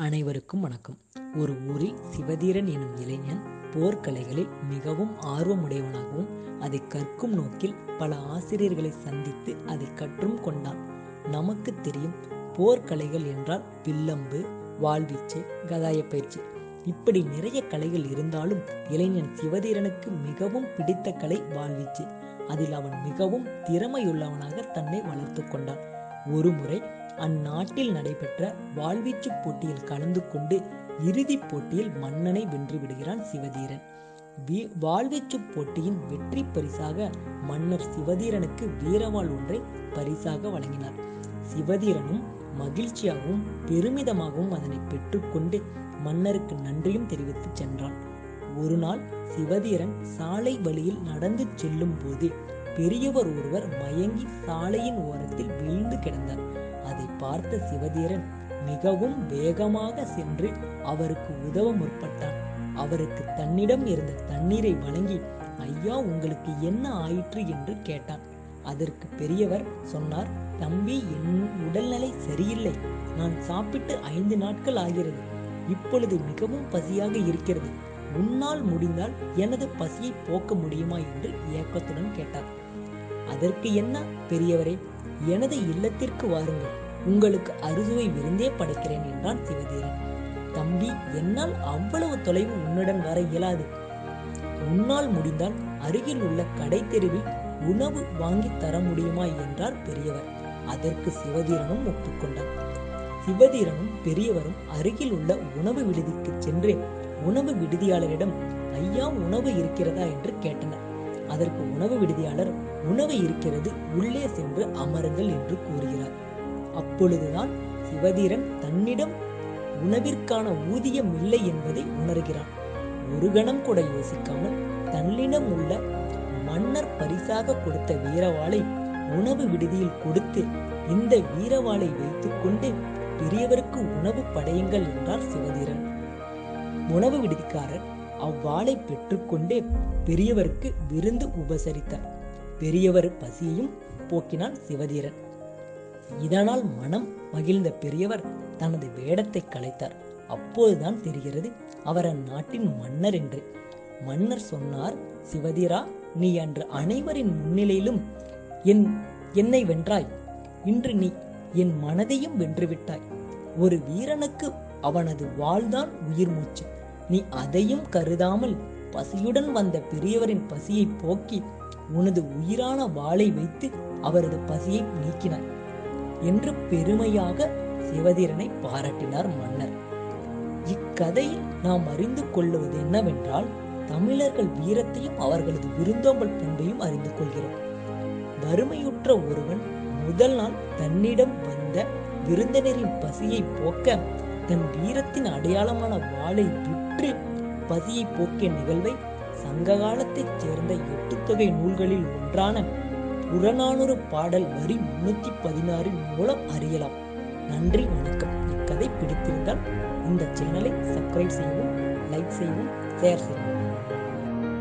அனைவருக்கும் வணக்கம். ஒரு ஊரில் சிவதீரன் எனும் இளைஞன் போர்க்கலைகளில் மிகவும் ஆர்வமுடையவனாகவும் அதை கற்கும் நோக்கில் பல ஆசிரியர்களை சந்தித்து அதை கற்றும் கொண்டான். நமக்கு தெரியும் போர்க்கலைகள் என்றால் வில்லம்பு வாழ்வீச்சு கதாய பயிற்சி. இப்படி நிறைய கலைகள் இருந்தாலும் இளைஞன் சிவதீரனுக்கு மிகவும் பிடித்த கலை வாழ்வீச்சு அதில் அவன் மிகவும் திறமையுள்ளவனாக தன்னை வளர்த்து கொண்டான். ஒருமுறை அந்நாட்டில் நடைபெற்ற வாழ்வீச்சு போட்டியில் கலந்து கொண்டு இறுதிப் போட்டியில் மன்னனை வென்று விடுகிறான் சிவதீரன். வீ- வாழ்வீச்சு போட்டியின் வெற்றி பரிசாக மன்னர் சிவதீரனுக்கு வீரவாள் ஒன்றை பரிசாக வழங்கினார். சிவதீரனும் மகிழ்ச்சியாகவும் பெருமிதமாகவும் அதனை பெற்றுக்கொண்டு மன்னருக்கு நன்றியும் தெரிவித்து சென்றான். ஒரு நாள் சிவதீரன் சாலை வழியில் நடந்து செல்லும் போது பெரியவர் ஒருவர் மயங்கி சாலையின் ஓரத்தில் விழுந்து கிடந்தார். அதை பார்த்த சிவதீரன் மிகவும் வேகமாக சென்று அவருக்கு உதவ முற்பட்டான். அவருக்கு தன்னிடம் இருந்த தண்ணீரை வழங்கி ஐயா உங்களுக்கு என்ன ஆயிற்று? என்று கேட்டான். அதற்கு பெரியவர் சொன்னார் தம்பி என் உடல்நிலை சரியில்லை. நான் சாப்பிட்டு ஐந்து நாட்கள் ஆகிறது. இப்பொழுது மிகவும் பசியாக இருக்கிறது. உன்னால் முடிந்தால் எனது பசியை போக்க முடியுமா? என்று ஏக்கத்துடன் கேட்டார். அதற்கு என்ன பெரியவரே? எனது இல்லத்திற்கு வாருங்கள். உங்களுக்கு அறுசுவை விருந்தே படைக்கிறேன் என்றான் சிவதீரன் தம்பி என்னால் அவ்வளவு தொலைவு உன்னுடன் வர இயலாது. உன்னால் முடிந்தால் அருகில் உள்ள கடை தெருவில் உணவு வாங்கி தர முடியுமா என்றார் பெரியவர். அதற்கு சிவதீரனும் ஒப்புக்கொண்டார் சிவதீரனும் பெரியவரும் அருகில் உள்ள உணவு விடுதிக்கு சென்று உணவு விடுதியாளரிடம் ஐயா உணவு இருக்கிறதா? என்று கேட்டனர். அதற்கு உணவு விடுதியாளர் உணவு இருக்கிறது உள்ளே சென்று அமருங்கள் என்று கூறுகிறார். அப்பொழுதுதான் சிவதீரன் தன்னிடம் உணவிற்கான ஊதியம் இல்லை என்பதை உணர்கிறான். ஒரு கணம் கூட யோசிக்காமல் தன்னிடம் உள்ள மன்னர் பரிசாக கொடுத்த வீரவாளை உணவு விடுதியில் கொடுத்து இந்த வீரவாளை வைத்துக்கொண்டு பெரியவருக்கு உணவு படையுங்கள் என்றார் சிவதீரன். உணவு விடுதிக்காரர் அவ்வாளை பெற்றுக்கொண்டே பெரியவருக்கு விருந்து உபசரித்தார். பெரியவர் பசியையும் போக்கினான் சிவதீரன். இதனால் மனம் மகிழ்ந்த பெரியவர் தனது வேடத்தை கலைத்தார். அப்போதுதான் தெரிகிறது அவர் அந்நாட்டின் மன்னர் என்று. மன்னர் சொன்னார் சிவதீரா நீ அன்று அனைவரின் முன்னிலையிலும் என் என்னை வென்றாய். இன்று நீ என் மனதையும் வென்றுவிட்டாய். ஒரு வீரனுக்கு அவனது வாழ்தான் உயிர் மூச்சு. நீ அதையும் கருதாமல் பசியுடன் வந்த பெரியவரின் பசியை போக்கி உனது உயிரான வாளை வைத்து அவரது பசியை நீக்கினாய் என்று பெருமையாக சிவதீரனை பாராட்டினார் மன்னர். இக்கதையில் நாம் அறிந்து கொள்வது என்னவென்றால் தமிழர்கள் வீரத்தையும் அவர்களது விருந்தோம்பல் பண்பையும் அறிந்து கொள்கிறோம். வறுமையுற்ற ஒருவன் முதல் நாள் தன்னிடம் வந்த விருந்தினரின் பசியை போக்க தன் வீரத்தின் அடையாளமான வாளை விற்று பசியை போக்கிய நிகழ்வை சங்க காலத்தைச் சேர்ந்த எட்டு தொகை நூல்களில் ஒன்றான புறநானூறு பாடல் வரி முன்னூத்தி பதினாறின் மூலம் அறியலாம். நன்றி வணக்கம். இக்கதை பிடித்திருந்தால் இந்த சேனலை சப்ஸ்கிரைப் செய்யவும் லைக் செய்யவும் ஷேர் செய்யவும்.